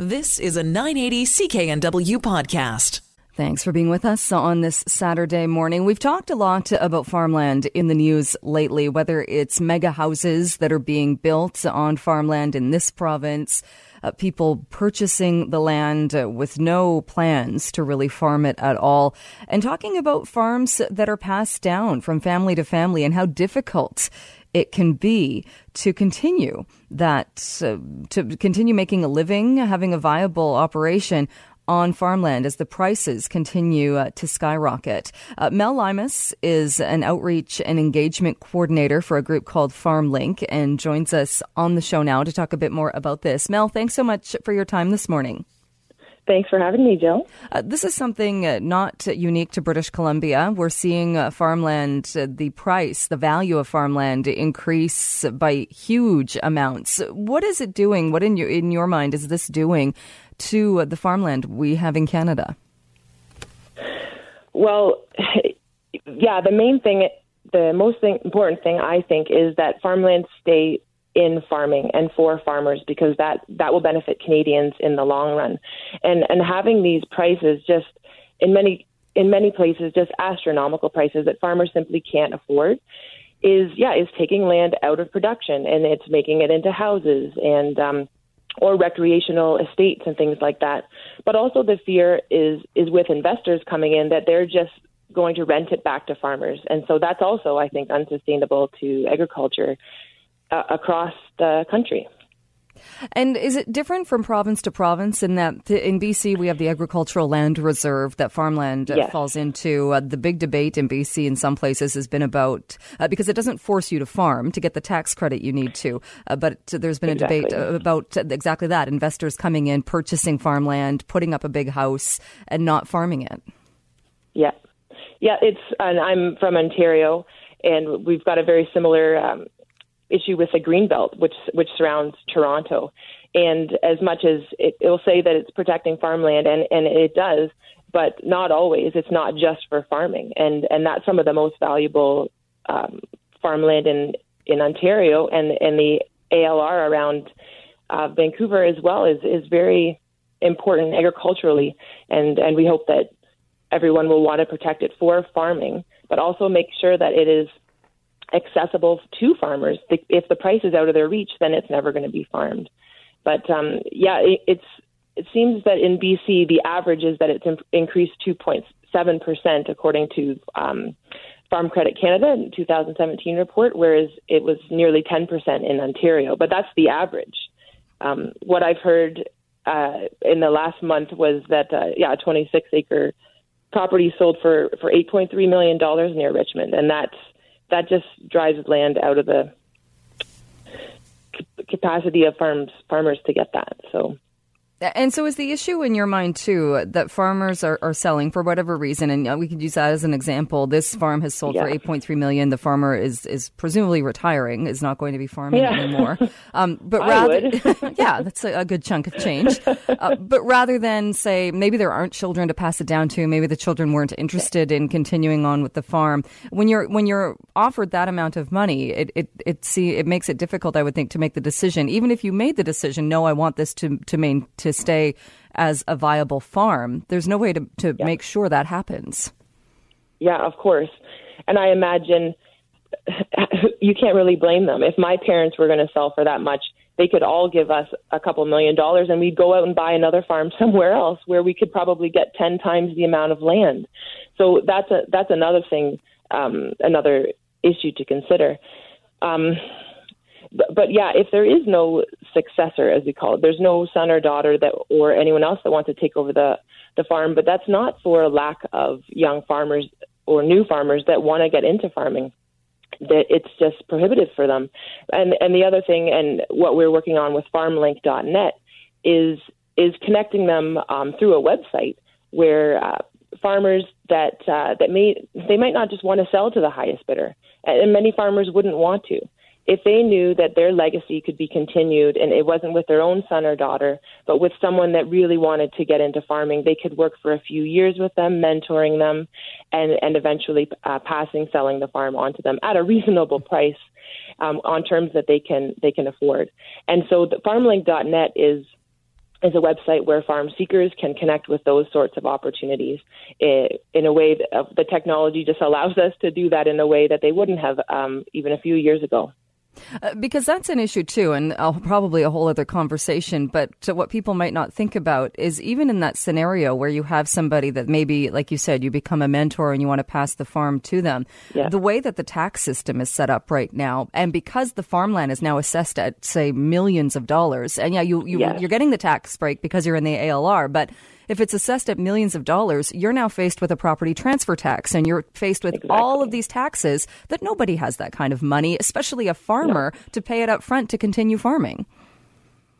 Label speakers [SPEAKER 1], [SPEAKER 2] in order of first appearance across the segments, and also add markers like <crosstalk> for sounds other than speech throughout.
[SPEAKER 1] This is a 980 CKNW podcast.
[SPEAKER 2] Thanks for being with us on this Saturday morning. We've talked a lot about farmland in the news lately, whether it's mega houses that are being built on farmland in this province, uh, people purchasing the land uh, with no plans to really farm it at all, and talking about farms that are passed down from family to family and how difficult it can be to continue that, uh, to continue making a living, having a viable operation on farmland as the prices continue uh, to skyrocket. Uh, Mel Luymes is an outreach and engagement coordinator for a group called FarmLink and joins us on the show now to talk a bit more about this. Mel, thanks so much for your time this morning.
[SPEAKER 3] Thanks for having me, Jill.
[SPEAKER 2] Uh, this is something uh, not unique to British Columbia. We're seeing uh, farmland, uh, the price, the value of farmland increase by huge amounts. What is it doing? What in your in your mind is this doing to the farmland we have in Canada?
[SPEAKER 3] Well, yeah, the main thing, the most thing, important thing I think is that farmland stay in farming and for farmers because that that will benefit Canadians in the long run. And and having these prices just in many in many places just astronomical prices that farmers simply can't afford is yeah is taking land out of production and it's making it into houses and um or recreational estates and things like that. But also the fear is is with investors coming in that they're just going to rent it back to farmers. And so that's also I think unsustainable to agriculture uh, across the country.
[SPEAKER 2] And is it different from province to province in that in BC we have the agricultural land reserve that farmland yes. falls into? Uh, the big debate in BC in some places has been about uh, because it doesn't force you to farm to get the tax credit you need to, uh, but there's been exactly. a debate about exactly that: investors coming in, purchasing farmland, putting up a big house, and not farming it.
[SPEAKER 3] Yeah, yeah. It's and I'm from Ontario, and we've got a very similar. Um, issue with the greenbelt, which which surrounds Toronto. And as much as it, will say that it's protecting farmland, and and it does, but not always. It's not just for farming, and and that's some of the most valuable um, farmland in in Ontario, and and the ALR around uh, Vancouver as well is is very important agriculturally, and and we hope that everyone will want to protect it for farming, but also make sure that it is accessible to farmers. If the price is out of their reach, then it's never going to be farmed. But um, yeah, it, it's it seems that in BC the average is that it's in, increased 2.7 percent according to um, Farm Credit Canada in 2017 report, whereas it was nearly 10 percent in Ontario. But that's the average. Um, what I've heard uh, in the last month was that uh, yeah, a 26 acre property sold for for 8.3 million dollars near Richmond, and that's that just drives land out of the capacity of farms farmers to get that. So
[SPEAKER 2] and so, is the issue in your mind too that farmers are, are selling for whatever reason, and we could use that as an example. This farm has sold yeah. for eight point three million. The farmer is is presumably retiring, is not going to be farming yeah. anymore. <laughs> Um, but rather, <laughs> <laughs> yeah, that's a, a, good chunk of change. Uh, but rather than say maybe there aren't children to pass it down to, maybe the children weren't interested in continuing on with the farm. When you're when you're offered that amount of money, it it it see it makes it difficult, I would think, to make the decision. Even if you made the decision, no, I want this to to main to stay as a viable farm. There's no way to, to yeah. make sure that happens.
[SPEAKER 3] Yeah, of course. And I imagine <laughs> you can't really blame them. If my parents were going to sell for that much, they could all give us a couple million dollars and we'd go out and buy another farm <laughs> somewhere else where we could probably get 10 times the amount of land. So that's a that's another thing um, another issue to consider. Um, but, but yeah, if there is no successor, as we call it, there's no son or daughter that or anyone else that wants to take over the the farm. But that's not for a lack of young farmers or new farmers that want to get into farming. That it's just prohibitive for them. And and the other thing, and what we're working on with FarmLink.net is is connecting them um, through a website where uh, farmers that uh, that may they might not just want to sell to the highest bidder, and many farmers wouldn't want to if they knew that their legacy could be continued and it wasn't with their own son or daughter, but with someone that really wanted to get into farming, they could work for a few years with them, mentoring them, and, and eventually uh, passing, selling the farm onto them at a reasonable price um, on terms that they can they can afford. And so the FarmLink.net is is a website where farm seekers can connect with those sorts of opportunities in a way that the technology just <laughs> allows us to do that in a way that they wouldn't have um, even a few years ago.
[SPEAKER 2] Uh, because that's an issue too, and probably a whole other conversation. But what people might not think about is even in that scenario where you have somebody that maybe, like you said, you become a mentor and you want to pass the farm to them. Yeah. The way that the tax system is set up right now, and because the farmland is now assessed at say millions of dollars, and yeah, you, you yes. you're getting the tax break because you're in the ALR, but if it's assessed at millions of dollars, you're now faced with a property transfer tax and you're faced with exactly. all of these taxes that nobody has that kind of money, especially a farmer, no. to pay it up front to continue farming.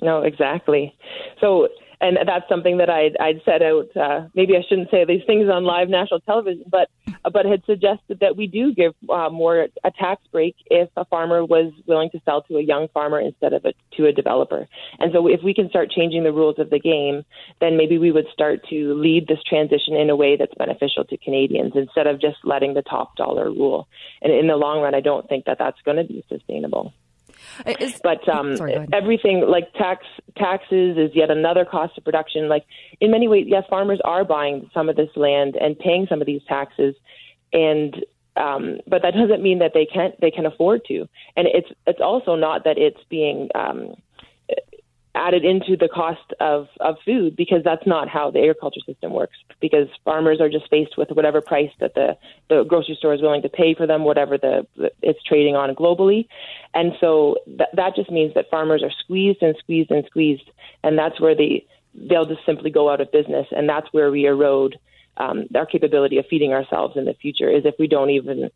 [SPEAKER 3] No, exactly. So and that's something that I'd, I'd set out. Uh, maybe I shouldn't say these things on live national television, but but had suggested that we do give uh, more a tax break if a farmer was willing to sell to a young farmer instead of a, to a developer. And so, if we can start changing the rules of the game, then maybe we would start to lead this transition in a way that's beneficial to Canadians instead of just letting the top dollar rule. And in the long run, I don't think that that's going to be sustainable. Is, but um, sorry, everything like tax taxes is yet another cost of production. Like in many ways, yes, farmers are buying some of this land and paying some of these taxes, and um, but that doesn't mean that they can't they can afford to. And it's it's also not that it's being um, added into the cost of, of food because that's not how the agriculture system works. Because farmers are just faced with whatever price that the, the grocery store is willing to pay for them, whatever the, the it's trading on globally, and so th- that just means that farmers are squeezed and squeezed and squeezed, and that's where the they'll just simply go out of business, and that's where we erode um, our capability of feeding ourselves in the future. Is if we don't even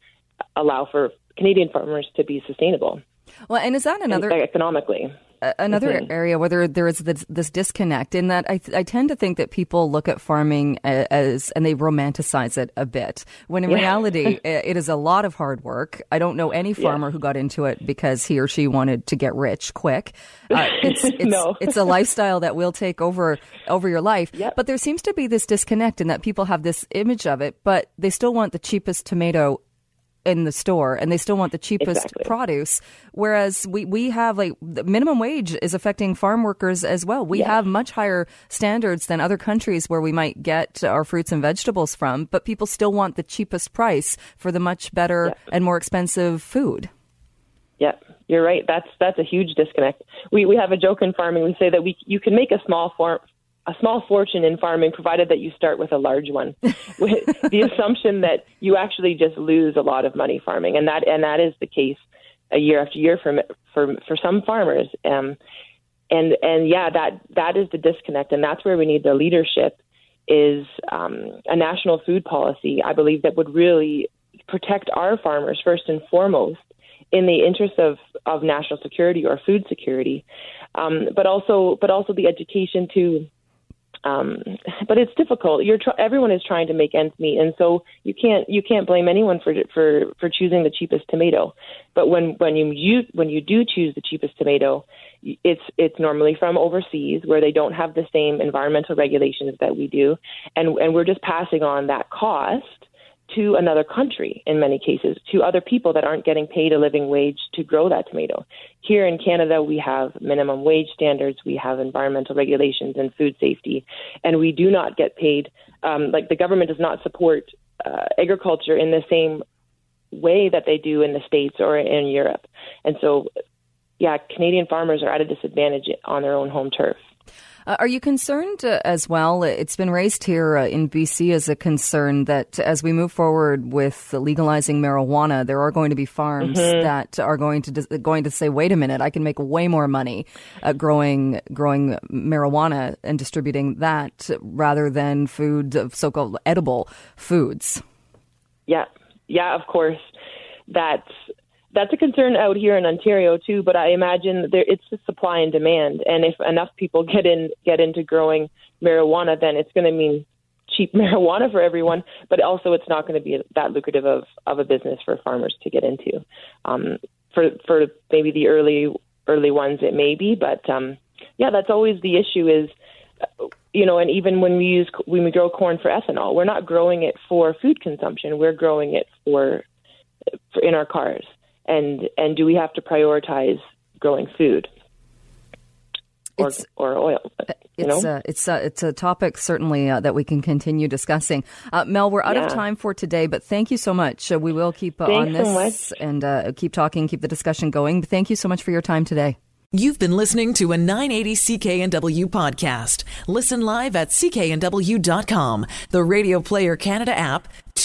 [SPEAKER 3] allow for Canadian farmers to be sustainable.
[SPEAKER 2] Well, and is that another
[SPEAKER 3] economically?
[SPEAKER 2] Another mm-hmm. area where there is this, this, disconnect in that I, I tend to think that people look at farming as and they romanticize it a bit when in yeah. reality <laughs> it is a lot of hard work. I don't know any farmer yeah. who got into it because he or she wanted to get rich quick. Uh, it's <laughs> it's, no. it's a lifestyle that will take over over your life. Yep. But there seems to be this disconnect in that people have this image of it, but they still want the cheapest tomato in the store and they still want the cheapest exactly. produce. Whereas we, we have like the minimum wage is affecting farm workers as well. We have much higher standards than other countries where we might get our fruits and vegetables from, but people still want the cheapest price for the much better and more expensive food.
[SPEAKER 3] Yep, you're right. That's that's a huge disconnect. We we have a joke in farming. We say that we you can make a small farm a small fortune in farming, provided that you start with a large one, <laughs> with the assumption that you actually just lose a lot of money farming, and that and that is the case a year after year for for for some farmers. Um, and and yeah, that that is the disconnect, and that's where we need the leadership. Is um, a national food policy, I believe, that would really protect our farmers first and foremost in the interest of, of national security or food security, um, but also but also the education to um, but it's difficult. You're tr- everyone is trying to make ends meet, and so you can't you can't blame anyone for for for choosing the cheapest tomato. But when when you use, when you do choose the cheapest tomato, it's it's normally from overseas where they don't have the same environmental regulations that we do, and and we're just passing on that cost to another country in many cases, to other people that aren't getting paid a living wage to grow that tomato. Here in Canada, we have minimum wage standards, we have environmental regulations and food safety, and we do not get paid. Um, like the government does not support uh, agriculture in the same way that they do in the States or in Europe. And so, yeah, Canadian farmers are at a disadvantage on their own home turf.
[SPEAKER 2] Uh, are you concerned uh, as well? It's been raised here uh, in BC as a concern that as we move forward with legalizing marijuana, there are going to be farms mm-hmm. that are going to going to say, "Wait a minute, I can make way more money uh, growing growing marijuana and distributing that rather than food, so-called edible foods."
[SPEAKER 3] Yeah, yeah, of course. That's that's a concern out here in Ontario too. But I imagine there it's the supply and demand, and if enough people get in get into growing marijuana, then it's going to mean cheap <laughs> marijuana for everyone. But also, it's not going to be that lucrative of of a business for farmers to get into. Um, for for maybe the early early ones, it may be, but um, yeah, that's always the issue. Is you know, and even when we use when we grow corn for ethanol, we're not growing it for food consumption. We're growing it for, for in our cars and and do we have to prioritize growing food or, or oil?
[SPEAKER 2] It's
[SPEAKER 3] know?
[SPEAKER 2] a, it's a, it's a topic certainly uh, that we can continue discussing. Uh, Mel, we're out
[SPEAKER 3] Yeah.
[SPEAKER 2] of time for today, but thank you so much. Uh, we will keep uh, on
[SPEAKER 3] Thanks so
[SPEAKER 2] this and uh, keep talking, keep the discussion going. Thank you so much for your time today.
[SPEAKER 1] You've been listening to a 980 CKNW podcast. Listen live at cknw.com, the Radio Player Canada app,